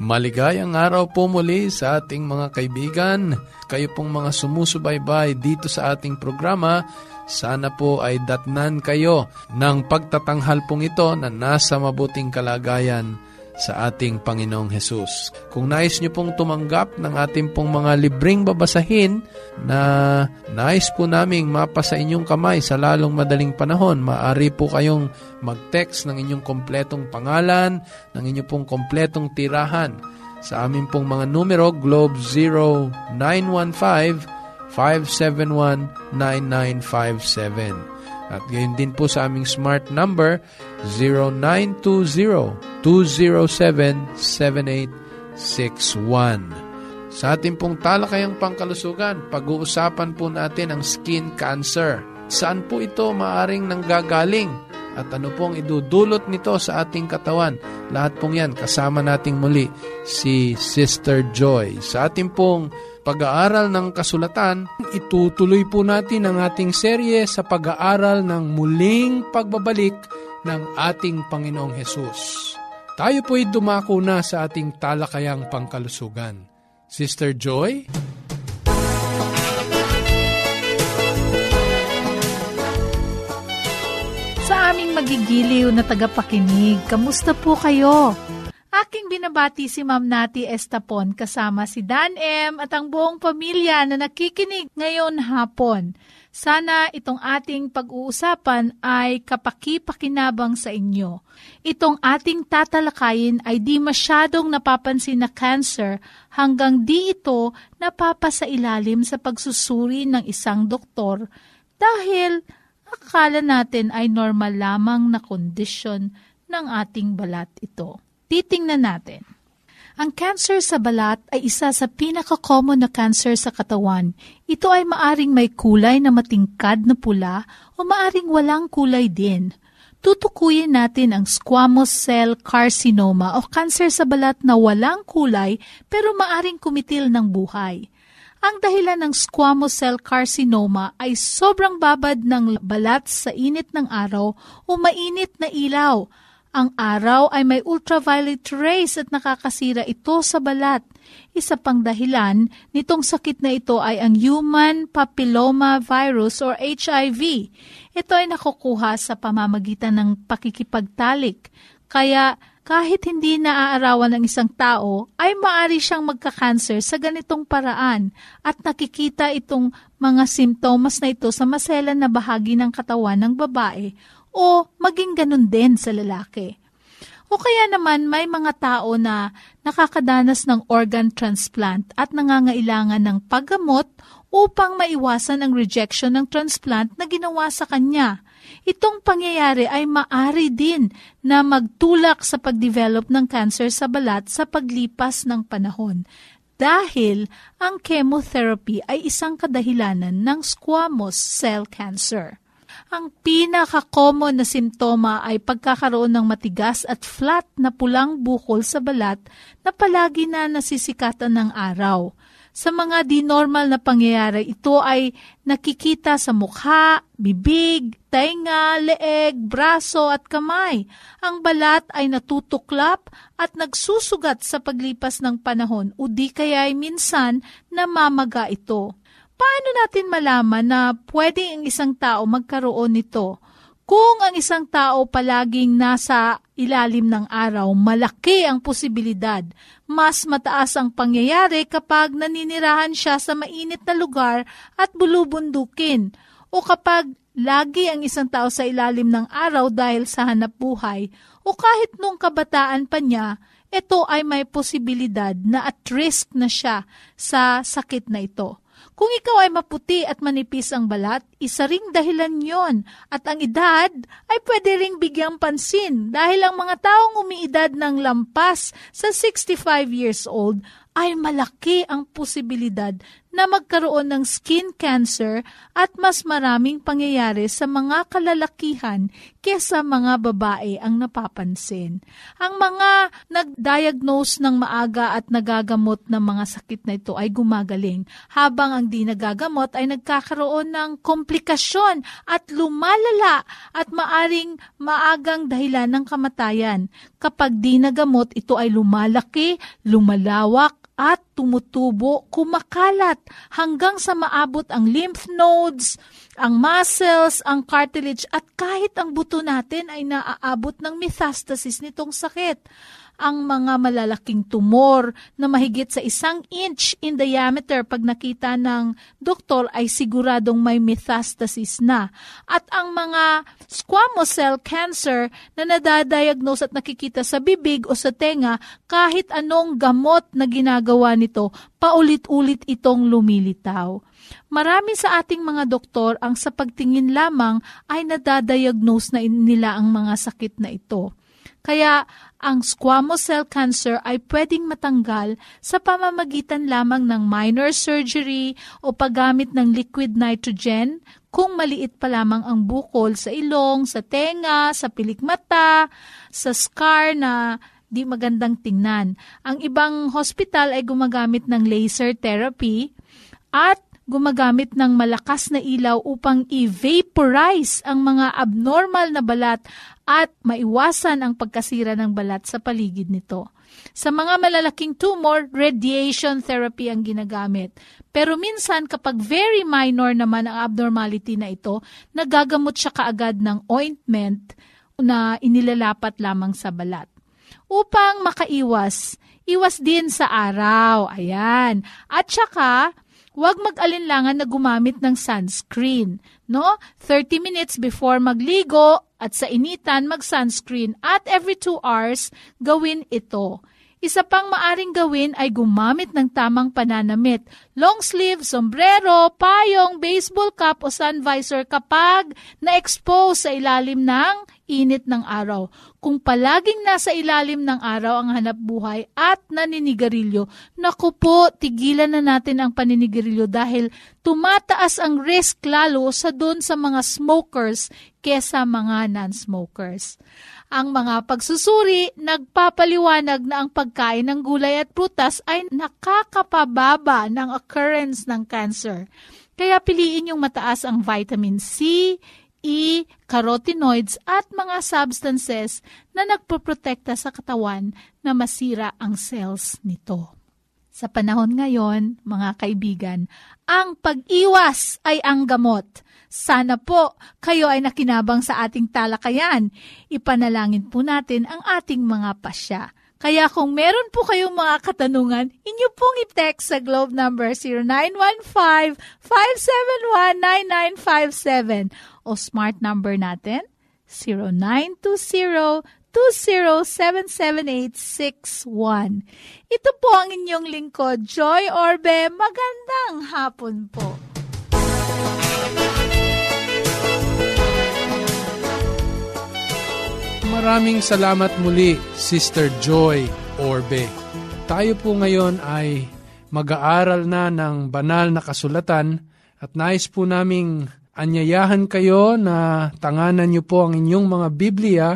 Maligayang araw po muli sa ating mga kaibigan. Kayo pong mga sumusubaybay dito sa ating programa. Sana po ay datnan kayo ng pagtatanghal pong ito na nasa mabuting kalagayan sa ating Panginoong Hesus. Kung nais nyo pong tumanggap ng ating pong mga libreng babasahin na nais po naming mapa sa inyong kamay sa lalong madaling panahon, maaari po kayong mag-text ng inyong kompletong pangalan, ng inyong pong kompletong tirahan sa amin pong mga numero Globe 0915 571 9957 at gayon din po sa aming smart number 0920-207-7861. Sa ating pong talakayang pangkalusugan, pag-uusapan po natin ang skin cancer. Saan po ito maaring nanggagaling? At ano pong idudulot nito sa ating katawan? Lahat pong yan, kasama nating muli si Sister Joy. Sa ating pong pag-aaral ng kasulatan, itutuloy po natin ang ating serye sa pag-aaral ng muling pagbabalik ng ating Panginoong Hesus. Tayo po'y dumako na sa ating talakayang pangkalusugan. Sister Joy? Magigiliw na tagapakinig, kamusta po kayo? Aking binabati si Ma'am Nati Estapon kasama si Dan M at ang buong pamilya na nakikinig ngayon hapon. Sana itong ating pag-uusapan ay kapaki-pakinabang sa inyo. Itong ating tatalakayin ay di masyadong napapansin na cancer hanggang di ito napapasailalim sa pagsusuri ng isang doktor dahil akala natin ay normal lamang na kondisyon ng ating balat ito titingnan natin. Ang cancer sa balat ay isa sa pinaka-common na cancer sa katawan. Ito ay maaring may kulay na matingkad na pula o maaring walang kulay din. Tutukuyin natin ang squamous cell carcinoma o cancer sa balat na walang kulay pero maaring kumitil ng buhay. Ang dahilan ng squamous cell carcinoma ay sobrang babad ng balat sa init ng araw o mainit na ilaw ang araw ay may ultraviolet rays at nakakasira ito sa balat. Isa pang dahilan nitong sakit na ito ay ang human papilloma virus or HIV. Ito ay nakukuha sa pamamagitan ng pakikipagtalik. Kaya kahit hindi naaarawan ng isang tao, ay maari siyang magka-cancer sa ganitong paraan at nakikita itong mga simptomas na ito sa maselan na bahagi ng katawan ng babae o maging ganun din sa lalaki. O kaya naman may mga tao na nakakadanas ng organ transplant at nangangailangan ng paggamot upang maiwasan ang rejection ng transplant na ginawa sa kanya. Itong pangyayari ay maari din na magtulak sa pagdevelop ng cancer sa balat sa paglipas ng panahon dahil ang chemotherapy ay isang kadahilanan ng squamous cell cancer. Ang pinaka-common na simptoma ay pagkakaroon ng matigas at flat na pulang bukol sa balat na palagi na nasisikatan ng araw. Sa mga di-normal na pangyayari, ito ay nakikita sa mukha, bibig, tainga, leeg, braso at kamay. Ang balat ay natutuklap at nagsusugat sa paglipas ng panahon o di kaya ay minsan namamaga ito. Paano natin malaman na pwede ang isang tao magkaroon nito? Kung ang isang tao palaging nasa ilalim ng araw, malaki ang posibilidad. Mas mataas ang pangyayari kapag naninirahan siya sa mainit na lugar at bulubundukin o kapag lagi ang isang tao sa ilalim ng araw dahil sa hanap buhay o kahit nung kabataan pa niya, ito ay may posibilidad na at risk na siya sa sakit na ito. Kung ikaw ay maputi at manipis ang balat, isa ring dahilan yon at ang edad ay pwede ring bigyang pansin dahil ang mga taong umiidad ng lampas sa 65 years old ay malaki ang posibilidad na magkaroon ng skin cancer at mas maraming pangyayari sa mga kalalakihan kesa mga babae ang napapansin. Ang mga nag-diagnose ng maaga at nagagamot ng mga sakit na ito ay gumagaling, habang ang di nagagamot ay nagkakaroon ng komplikasyon at lumalala at maaring maagang dahilan ng kamatayan. Kapag di nagamot, ito ay lumalaki, lumalawak, at tumutubo, kumakalat hanggang sa maabot ang lymph nodes, ang muscles, ang cartilage at kahit ang buto natin ay naaabot ng metastasis nitong sakit ang mga malalaking tumor na mahigit sa isang inch in diameter pag nakita ng doktor ay siguradong may metastasis na. At ang mga squamous cell cancer na nadadiagnose at nakikita sa bibig o sa tenga, kahit anong gamot na ginagawa nito, paulit-ulit itong lumilitaw. Marami sa ating mga doktor ang sa pagtingin lamang ay nadadiagnose na nila ang mga sakit na ito. Kaya ang squamous cell cancer ay pwedeng matanggal sa pamamagitan lamang ng minor surgery o paggamit ng liquid nitrogen kung maliit pa lamang ang bukol sa ilong, sa tenga, sa pilikmata, sa scar na di magandang tingnan. Ang ibang hospital ay gumagamit ng laser therapy at gumagamit ng malakas na ilaw upang i-vaporize ang mga abnormal na balat at maiwasan ang pagkasira ng balat sa paligid nito. Sa mga malalaking tumor, radiation therapy ang ginagamit. Pero minsan kapag very minor naman ang abnormality na ito, nagagamot siya kaagad ng ointment na inilalapat lamang sa balat. Upang makaiwas, iwas din sa araw. Ayan. At saka, huwag mag-alinlangan na gumamit ng sunscreen. No? 30 minutes before magligo at sa initan mag-sunscreen at every 2 hours gawin ito. Isa pang maaring gawin ay gumamit ng tamang pananamit. Long sleeve, sombrero, payong, baseball cap o sun visor kapag na-expose sa ilalim ng init ng araw. Kung palaging nasa ilalim ng araw ang hanap buhay at naninigarilyo, naku po, tigilan na natin ang paninigarilyo dahil tumataas ang risk lalo sa doon sa mga smokers kesa mga non-smokers. Ang mga pagsusuri nagpapaliwanag na ang pagkain ng gulay at prutas ay nakakapababa ng occurrence ng cancer. Kaya piliin yung mataas ang vitamin C, E, carotenoids at mga substances na nagpoprotekta sa katawan na masira ang cells nito. Sa panahon ngayon, mga kaibigan, ang pag-iwas ay ang gamot. Sana po kayo ay nakinabang sa ating talakayan. Ipanalangin po natin ang ating mga pasya. Kaya kung meron po kayong mga katanungan, inyo pong i-text sa globe number 0915-571-9957 o smart number natin 0920-2077861. Ito po ang inyong lingkod, Joy Orbe. Magandang hapon po. Maraming salamat muli, Sister Joy Orbe. Tayo po ngayon ay mag-aaral na ng banal na kasulatan at nais po naming anyayahan kayo na tanganan niyo po ang inyong mga Biblia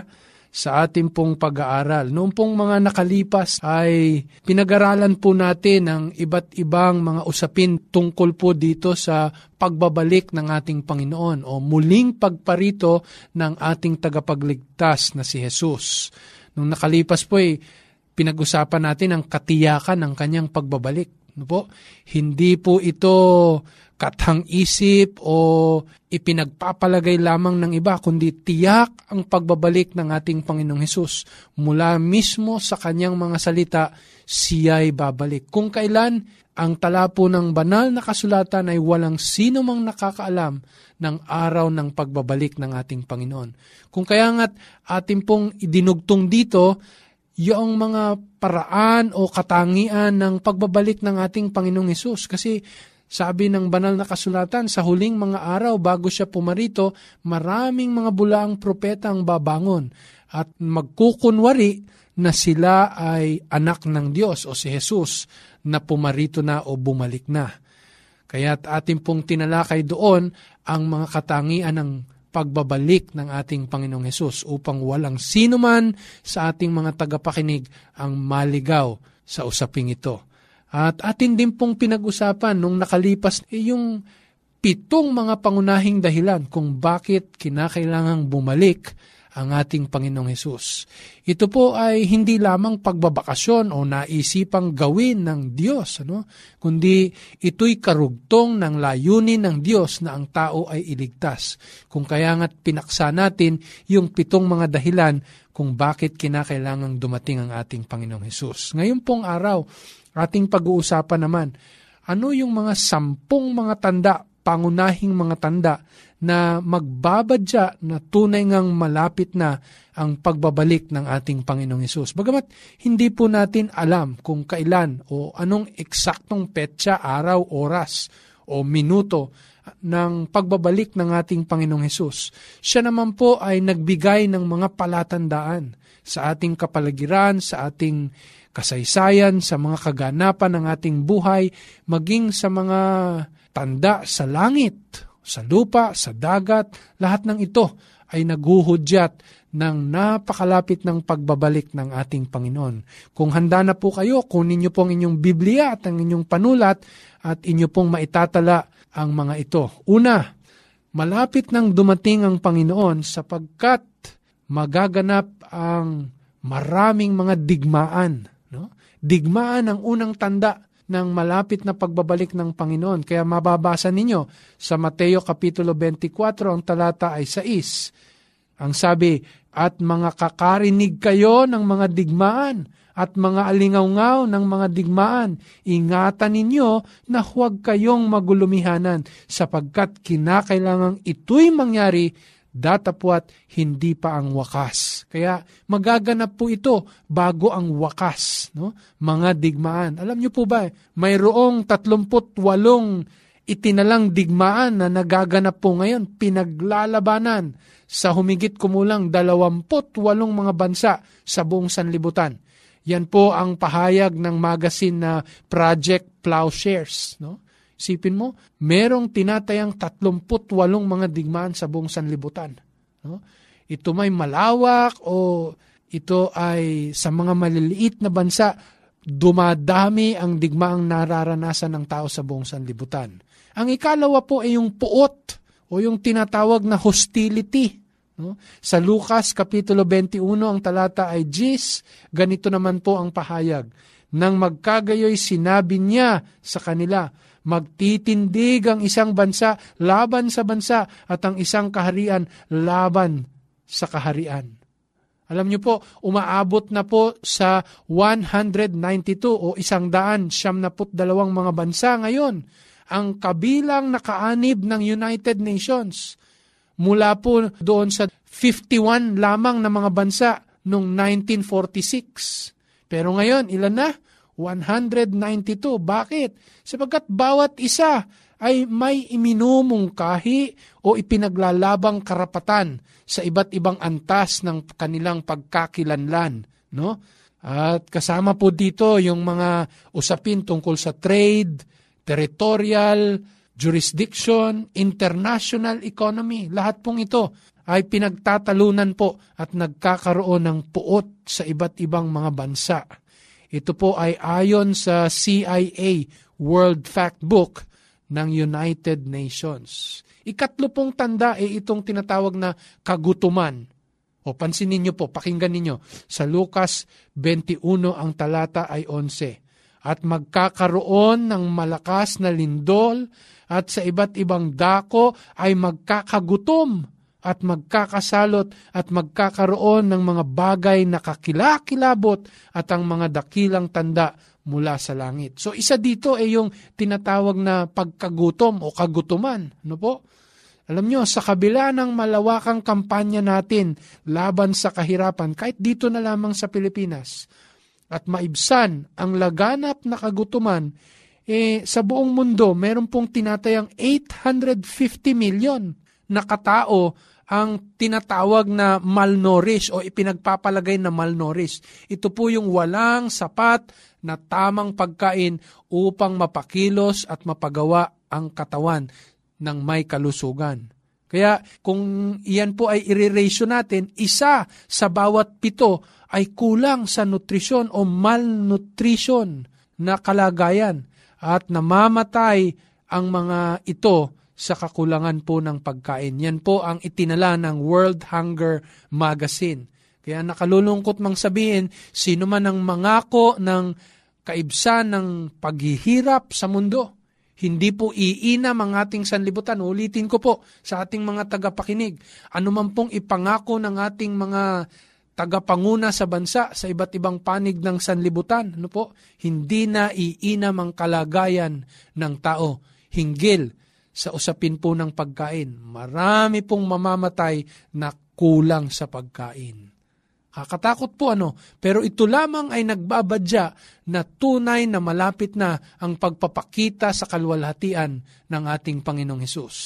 sa ating pong pag-aaral. Noong pong mga nakalipas ay pinag-aralan po natin ang iba't ibang mga usapin tungkol po dito sa pagbabalik ng ating Panginoon o muling pagparito ng ating tagapagligtas na si Jesus. Nung nakalipas po ay pinag-usapan natin ang katiyakan ng kanyang pagbabalik. No po? Hindi po ito katang-isip o ipinagpapalagay lamang ng iba, kundi tiyak ang pagbabalik ng ating Panginoong Hesus. Mula mismo sa kanyang mga salita, siya'y babalik. Kung kailan ang tala po ng banal na kasulatan ay walang sino mang nakakaalam ng araw ng pagbabalik ng ating Panginoon. Kung kaya nga't ating pong idinugtong dito, yung mga paraan o katangian ng pagbabalik ng ating Panginoong Hesus. Kasi sabi ng banal na kasulatan, sa huling mga araw bago siya pumarito, maraming mga bulaang propeta ang babangon at magkukunwari na sila ay anak ng Diyos o si Jesus na pumarito na o bumalik na. Kaya ating pong tinalakay doon ang mga katangian ng pagbabalik ng ating Panginoong Hesus upang walang sino man sa ating mga tagapakinig ang maligaw sa usaping ito. At atin din pong pinag-usapan nung nakalipas eh, yung pitong mga pangunahing dahilan kung bakit kinakailangang bumalik ang ating Panginoong Hesus. Ito po ay hindi lamang pagbabakasyon o naisipang gawin ng Diyos, ano? kundi ito'y karugtong ng layunin ng Diyos na ang tao ay iligtas. Kung kaya nga't pinaksa natin yung pitong mga dahilan kung bakit kinakailangang dumating ang ating Panginoong Hesus. Ngayon pong araw, ating pag-uusapan naman, ano yung mga sampung mga tanda, pangunahing mga tanda na magbabadya na tunay ngang malapit na ang pagbabalik ng ating Panginoong Hesus. Bagamat hindi po natin alam kung kailan o anong eksaktong petsa, araw, oras o minuto ng pagbabalik ng ating Panginoong Hesus. Siya naman po ay nagbigay ng mga palatandaan sa ating kapalagiran, sa ating kasaysayan, sa mga kaganapan ng ating buhay, maging sa mga tanda sa langit sa lupa, sa dagat, lahat ng ito ay naghuhudyat ng napakalapit ng pagbabalik ng ating Panginoon. Kung handa na po kayo, kunin niyo po ang inyong Biblia at ang inyong panulat at inyo pong maitatala ang mga ito. Una, malapit nang dumating ang Panginoon sapagkat magaganap ang maraming mga digmaan. No? Digmaan ang unang tanda ng malapit na pagbabalik ng Panginoon. Kaya mababasa ninyo sa Mateo Kapitulo 24, ang talata ay 6. Ang sabi, at mga kakarinig kayo ng mga digmaan at mga alingawngaw ng mga digmaan, ingatan ninyo na huwag kayong magulumihanan sapagkat kinakailangang ito'y mangyari datapwat hindi pa ang wakas. Kaya magaganap po ito bago ang wakas, no? mga digmaan. Alam niyo po ba, mayroong 38 itinalang digmaan na nagaganap po ngayon, pinaglalabanan sa humigit kumulang 28 mga bansa sa buong sanlibutan. Yan po ang pahayag ng magazine na Project Plowshares. No? Sipin mo, merong tinatayang 38 mga digmaan sa buong sanlibutan. No? Ito may malawak o ito ay sa mga maliliit na bansa, dumadami ang digmaang nararanasan ng tao sa buong sanlibutan. Ang ikalawa po ay yung puot o yung tinatawag na hostility. No? Sa Lucas Kapitulo 21, ang talata ay Gis, ganito naman po ang pahayag. Nang magkagayoy sinabi niya sa kanila, magtitindig ang isang bansa laban sa bansa at ang isang kaharian laban sa kaharian. Alam niyo po, umaabot na po sa 192 o isang daan siyam na dalawang mga bansa ngayon ang kabilang nakaanib ng United Nations. Mula po doon sa 51 lamang na mga bansa noong 1946. Pero ngayon, ilan na? 192. Bakit? Sapagkat bawat isa ay may iminumungkahi o ipinaglalabang karapatan sa iba't ibang antas ng kanilang pagkakilanlan. No? At kasama po dito yung mga usapin tungkol sa trade, territorial, jurisdiction, international economy. Lahat pong ito ay pinagtatalunan po at nagkakaroon ng puot sa iba't ibang mga bansa. Ito po ay ayon sa CIA World Factbook ng United Nations. Ikatlo pong tanda ay itong tinatawag na kagutuman. O pansinin niyo po, pakinggan ninyo. Sa Lucas 21 ang talata ay 11. at magkakaroon ng malakas na lindol at sa iba't ibang dako ay magkakagutom at magkakasalot at magkakaroon ng mga bagay na kakilakilabot at ang mga dakilang tanda mula sa langit. So isa dito ay yung tinatawag na pagkagutom o kagutuman. Ano po? Alam nyo, sa kabila ng malawakang kampanya natin laban sa kahirapan, kahit dito na lamang sa Pilipinas, at maibsan ang laganap na kagutuman, eh, sa buong mundo, meron pong tinatayang 850 million na katao ang tinatawag na malnourished o ipinagpapalagay na malnourished. Ito po yung walang sapat na tamang pagkain upang mapakilos at mapagawa ang katawan ng may kalusugan. Kaya kung iyan po ay i-ratio natin, isa sa bawat pito ay kulang sa nutrisyon o malnutrition na kalagayan at namamatay ang mga ito sa kakulangan po ng pagkain. Yan po ang itinala ng World Hunger Magazine. Kaya nakalulungkot mang sabihin, sino man ang mangako ng kaibsan ng paghihirap sa mundo, hindi po iinam ang ating sanlibutan. Ulitin ko po sa ating mga tagapakinig. Ano man pong ipangako ng ating mga tagapanguna sa bansa sa iba't ibang panig ng sanlibutan, ano po? Hindi na iinam ang kalagayan ng tao hinggil sa usapin po ng pagkain. Marami pong mamamatay na kulang sa pagkain. Kakatakot po ano, pero ito lamang ay nagbabadya na tunay na malapit na ang pagpapakita sa kalwalhatian ng ating Panginoong Hesus.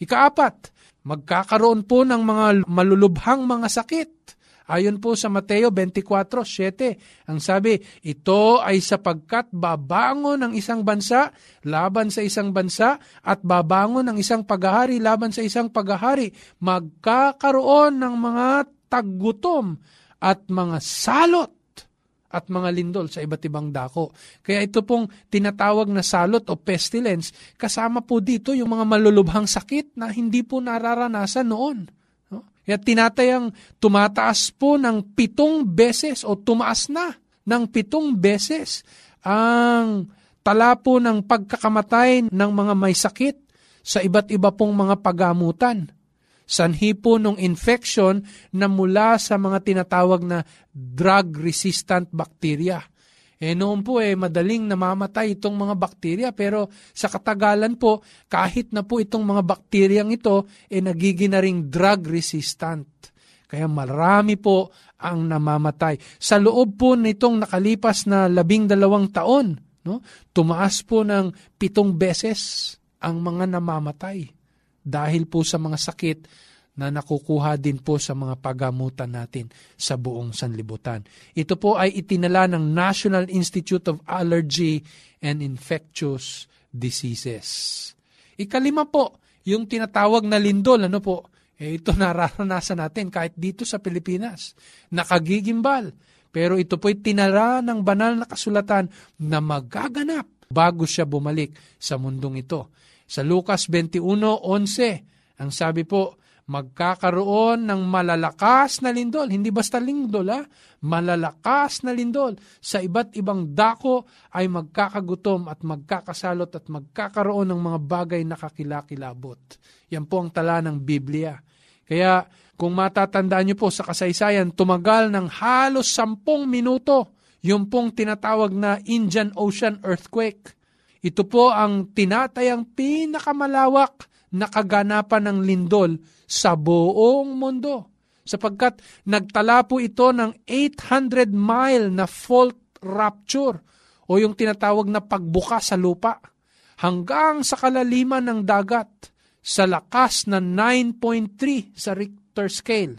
Ikaapat, magkakaroon po ng mga malulubhang mga sakit Ayon po sa Mateo 24:7, ang sabi, ito ay sapagkat babangon ng isang bansa laban sa isang bansa at babangon ng isang paghahari laban sa isang paghahari. Magkakaroon ng mga taggutom at mga salot at mga lindol sa iba't ibang dako. Kaya ito pong tinatawag na salot o pestilence, kasama po dito yung mga malulubhang sakit na hindi po nararanasan noon. Kaya tinatayang tumataas po ng pitong beses o tumaas na ng pitong beses ang tala po ng pagkakamatay ng mga may sakit sa iba't iba pong mga pagamutan. Sanhi po ng infection na mula sa mga tinatawag na drug-resistant bacteria. Eh noon po eh madaling namamatay itong mga bakterya pero sa katagalan po kahit na po itong mga bakteryang ito eh nagiging na ring drug resistant. Kaya marami po ang namamatay. Sa loob po nitong nakalipas na labing dalawang taon, no, tumaas po ng pitong beses ang mga namamatay dahil po sa mga sakit na nakukuha din po sa mga pagamutan natin sa buong sanlibutan. Ito po ay itinala ng National Institute of Allergy and Infectious Diseases. Ikalima po, yung tinatawag na lindol, ano po, eh, ito nararanasan natin kahit dito sa Pilipinas. Nakagigimbal. Pero ito po'y tinara ng banal na kasulatan na magaganap bago siya bumalik sa mundong ito. Sa Lucas 21.11, ang sabi po, magkakaroon ng malalakas na lindol. Hindi basta lindol, ha? Malalakas na lindol. Sa iba't ibang dako ay magkakagutom at magkakasalot at magkakaroon ng mga bagay na kakilakilabot. Yan po ang tala ng Biblia. Kaya kung matatandaan niyo po sa kasaysayan, tumagal ng halos sampung minuto yung pong tinatawag na Indian Ocean Earthquake. Ito po ang tinatayang pinakamalawak na kaganapan ng lindol sa buong mundo. Sapagkat nagtala po ito ng 800 mile na fault rupture o yung tinatawag na pagbuka sa lupa hanggang sa kalaliman ng dagat sa lakas na 9.3 sa Richter scale.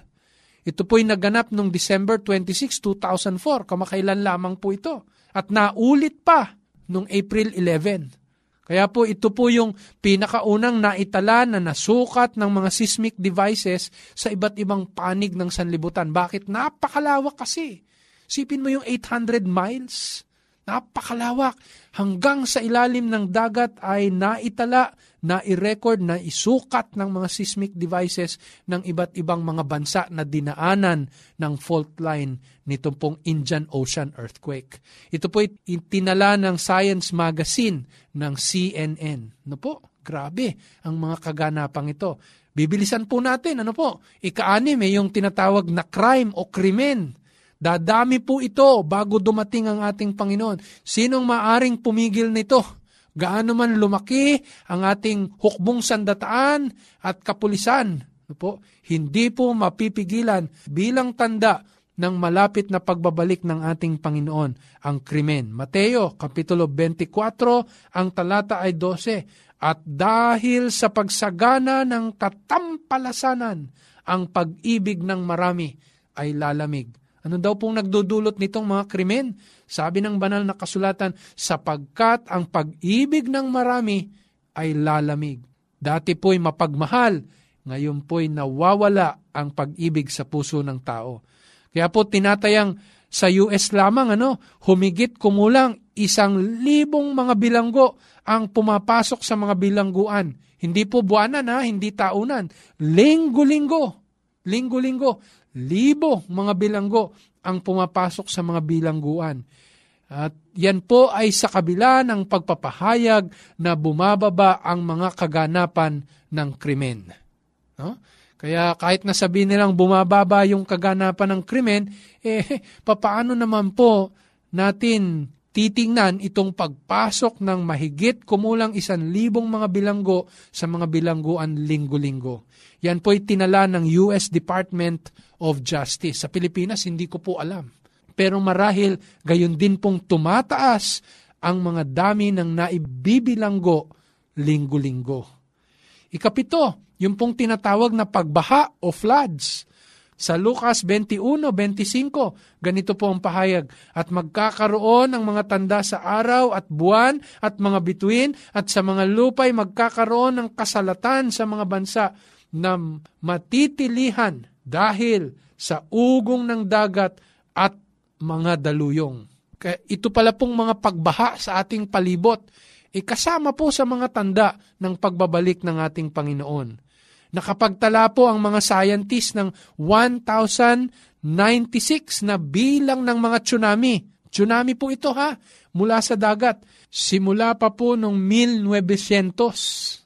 Ito po'y naganap noong December 26, 2004. Kamakailan lamang po ito. At naulit pa noong April 11. Kaya po ito po yung pinakaunang naitala na nasukat ng mga seismic devices sa iba't ibang panig ng sanlibutan. Bakit? Napakalawak kasi. Sipin mo yung 800 miles. Napakalawak. Hanggang sa ilalim ng dagat ay naitala, na-record, na isukat ng mga seismic devices ng iba't ibang mga bansa na dinaanan ng fault line nitong pong Indian Ocean earthquake. Ito po itinala ng Science Magazine ng CNN. No po, grabe ang mga kaganapang ito. Bibilisan po natin, ano po, ika-anim eh, yung tinatawag na crime o krimen Dadami po ito bago dumating ang ating Panginoon. Sinong maaring pumigil nito? Gaano man lumaki ang ating hukbong sandataan at kapulisan, ano po, hindi po mapipigilan bilang tanda ng malapit na pagbabalik ng ating Panginoon ang krimen. Mateo, Kapitulo 24, ang talata ay 12. At dahil sa pagsagana ng katampalasanan, ang pag-ibig ng marami ay lalamig. Ano daw pong nagdudulot nitong mga krimen? Sabi ng banal na kasulatan, sapagkat ang pag-ibig ng marami ay lalamig. Dati po'y mapagmahal, ngayon po'y nawawala ang pag-ibig sa puso ng tao. Kaya po tinatayang sa US lamang, ano, humigit kumulang isang libong mga bilanggo ang pumapasok sa mga bilangguan. Hindi po buwanan ha, hindi taunan. Linggo-linggo. Linggo-linggo libo mga bilanggo ang pumapasok sa mga bilangguan. At yan po ay sa kabila ng pagpapahayag na bumababa ang mga kaganapan ng krimen. No? Kaya kahit nasabihin nilang bumababa yung kaganapan ng krimen, eh papaano naman po natin titingnan itong pagpasok ng mahigit kumulang isan libong mga bilanggo sa mga bilangguan linggo-linggo. Yan po ay tinala ng US Department of Justice. Sa Pilipinas, hindi ko po alam. Pero marahil gayon din pong tumataas ang mga dami ng naibibilanggo linggo-linggo. Ikapito, yung pong tinatawag na pagbaha o floods. Sa Lucas 21-25, ganito po ang pahayag, At magkakaroon ng mga tanda sa araw at buwan at mga bituin at sa mga lupay magkakaroon ng kasalatan sa mga bansa na matitilihan dahil sa ugong ng dagat at mga daluyong. Ito pala pong mga pagbaha sa ating palibot, e kasama po sa mga tanda ng pagbabalik ng ating Panginoon. Nakapagtala po ang mga scientists ng 1,096 na bilang ng mga tsunami. Tsunami po ito ha, mula sa dagat. Simula pa po noong 1900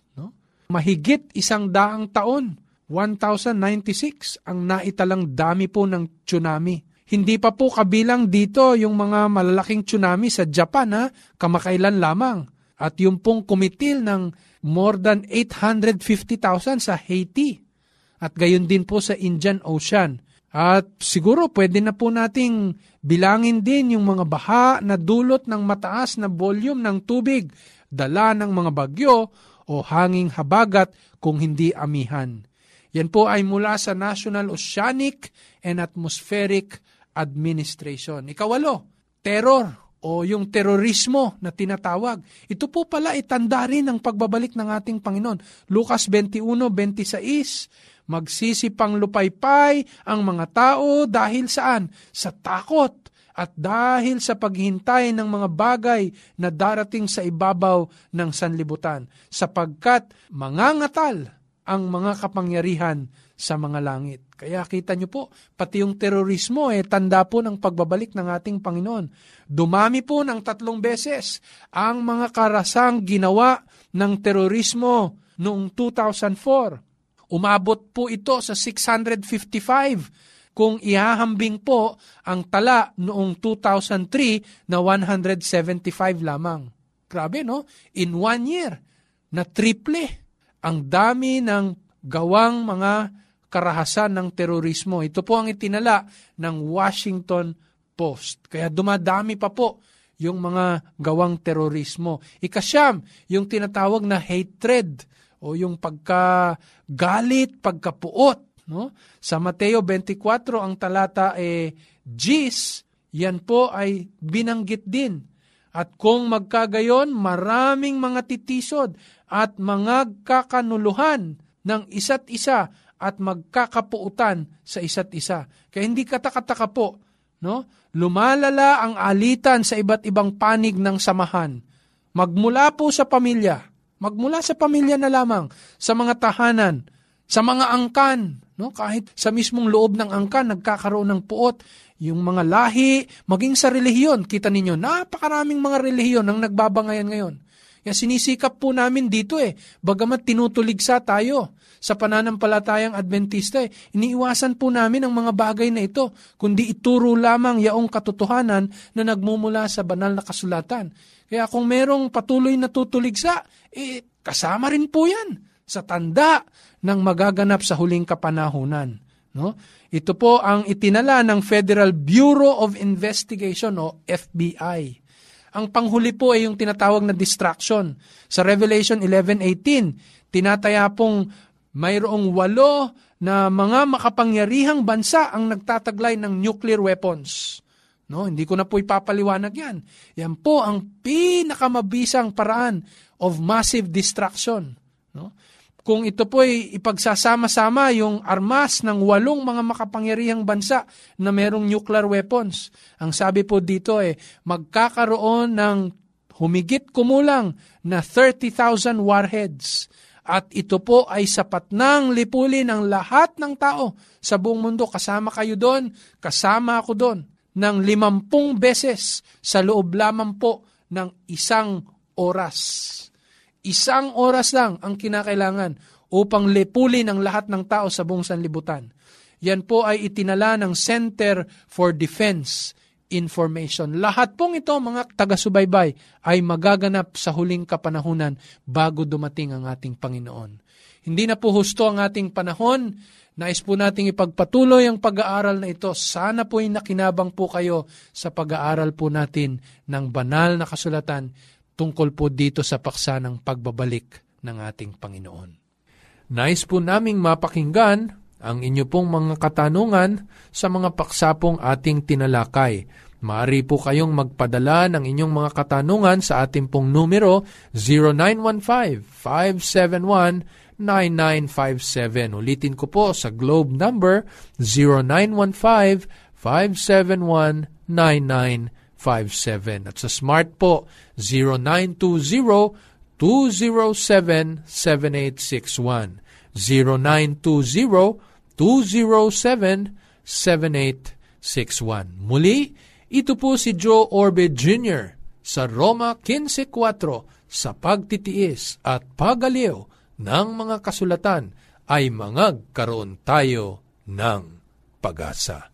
mahigit isang daang taon, 1096 ang naitalang dami po ng tsunami. Hindi pa po kabilang dito yung mga malalaking tsunami sa Japan ha, kamakailan lamang. At yung pong kumitil ng more than 850,000 sa Haiti. At gayon din po sa Indian Ocean. At siguro pwede na po nating bilangin din yung mga baha na dulot ng mataas na volume ng tubig, dala ng mga bagyo o hanging habagat kung hindi amihan. Yan po ay mula sa National Oceanic and Atmospheric Administration. Ikawalo, terror o yung terorismo na tinatawag. Ito po pala itanda rin ang pagbabalik ng ating Panginoon. Lucas 21.26 Magsisipang lupaypay ang mga tao dahil saan? Sa takot at dahil sa paghintay ng mga bagay na darating sa ibabaw ng sanlibutan, sapagkat mangangatal ang mga kapangyarihan sa mga langit. Kaya kita nyo po, pati yung terorismo, eh, tanda po ng pagbabalik ng ating Panginoon. Dumami po ng tatlong beses ang mga karasang ginawa ng terorismo noong 2004. Umabot po ito sa 655 kung ihahambing po ang tala noong 2003 na 175 lamang. Grabe, no? In one year, na triple ang dami ng gawang mga karahasan ng terorismo. Ito po ang itinala ng Washington Post. Kaya dumadami pa po yung mga gawang terorismo. Ikasyam, yung tinatawag na hatred o yung pagkagalit, pagkapuot No? Sa Mateo 24, ang talata eh, Gis, yan po ay binanggit din. At kung magkagayon, maraming mga titisod at mga kakanuluhan ng isa't isa at magkakapuutan sa isa't isa. Kaya hindi katakataka po no? Lumalala ang alitan sa iba't ibang panig ng samahan. Magmula po sa pamilya, magmula sa pamilya na lamang, sa mga tahanan, sa mga angkan, no? Kahit sa mismong loob ng angkan nagkakaroon ng puot, yung mga lahi, maging sa relihiyon. Kita ninyo, napakaraming mga relihiyon ang nagbabangayan ngayon. Yan sinisikap po namin dito eh. Bagamat tinutuligsa tayo sa pananampalatayang Adventista eh. Iniiwasan po namin ang mga bagay na ito, kundi ituro lamang yaong katotohanan na nagmumula sa banal na kasulatan. Kaya kung merong patuloy na tutuligsa, eh, kasama rin po yan sa tanda ng magaganap sa huling kapanahunan. No? Ito po ang itinala ng Federal Bureau of Investigation o FBI. Ang panghuli po ay yung tinatawag na distraction. Sa Revelation 11.18, tinataya pong mayroong walo na mga makapangyarihang bansa ang nagtataglay ng nuclear weapons. No, hindi ko na po ipapaliwanag yan. Yan po ang pinakamabisang paraan of massive distraction. No? Kung ito po ay ipagsasama-sama yung armas ng walong mga makapangyarihang bansa na merong nuclear weapons. Ang sabi po dito eh, magkakaroon ng humigit kumulang na 30,000 warheads at ito po ay sapat nang lipulin ang lahat ng tao sa buong mundo. Kasama kayo doon, kasama ako doon, ng limampung beses sa loob lamang po ng isang oras. Isang oras lang ang kinakailangan upang lipulin ang lahat ng tao sa buong sanlibutan. Yan po ay itinala ng Center for Defense information. Lahat pong ito, mga taga-subaybay, ay magaganap sa huling kapanahunan bago dumating ang ating Panginoon. Hindi na po husto ang ating panahon. Nais po nating ipagpatuloy ang pag-aaral na ito. Sana po ay nakinabang po kayo sa pag-aaral po natin ng banal na kasulatan tungkol po dito sa paksa ng pagbabalik ng ating Panginoon. Nais po naming mapakinggan ang inyo pong mga katanungan sa mga paksapong ating tinalakay. Maaari po kayong magpadala ng inyong mga katanungan sa ating pong numero 0915-571-9957. Ulitin ko po sa globe number 0915-571-9957. At sa smart po 0920-207-7861. 0920 207-7861. Muli, ito po si Joe Orbe Jr. sa Roma 15.4 sa pagtitiis at pagaliw ng mga kasulatan ay mangagkaroon tayo ng pag-asa.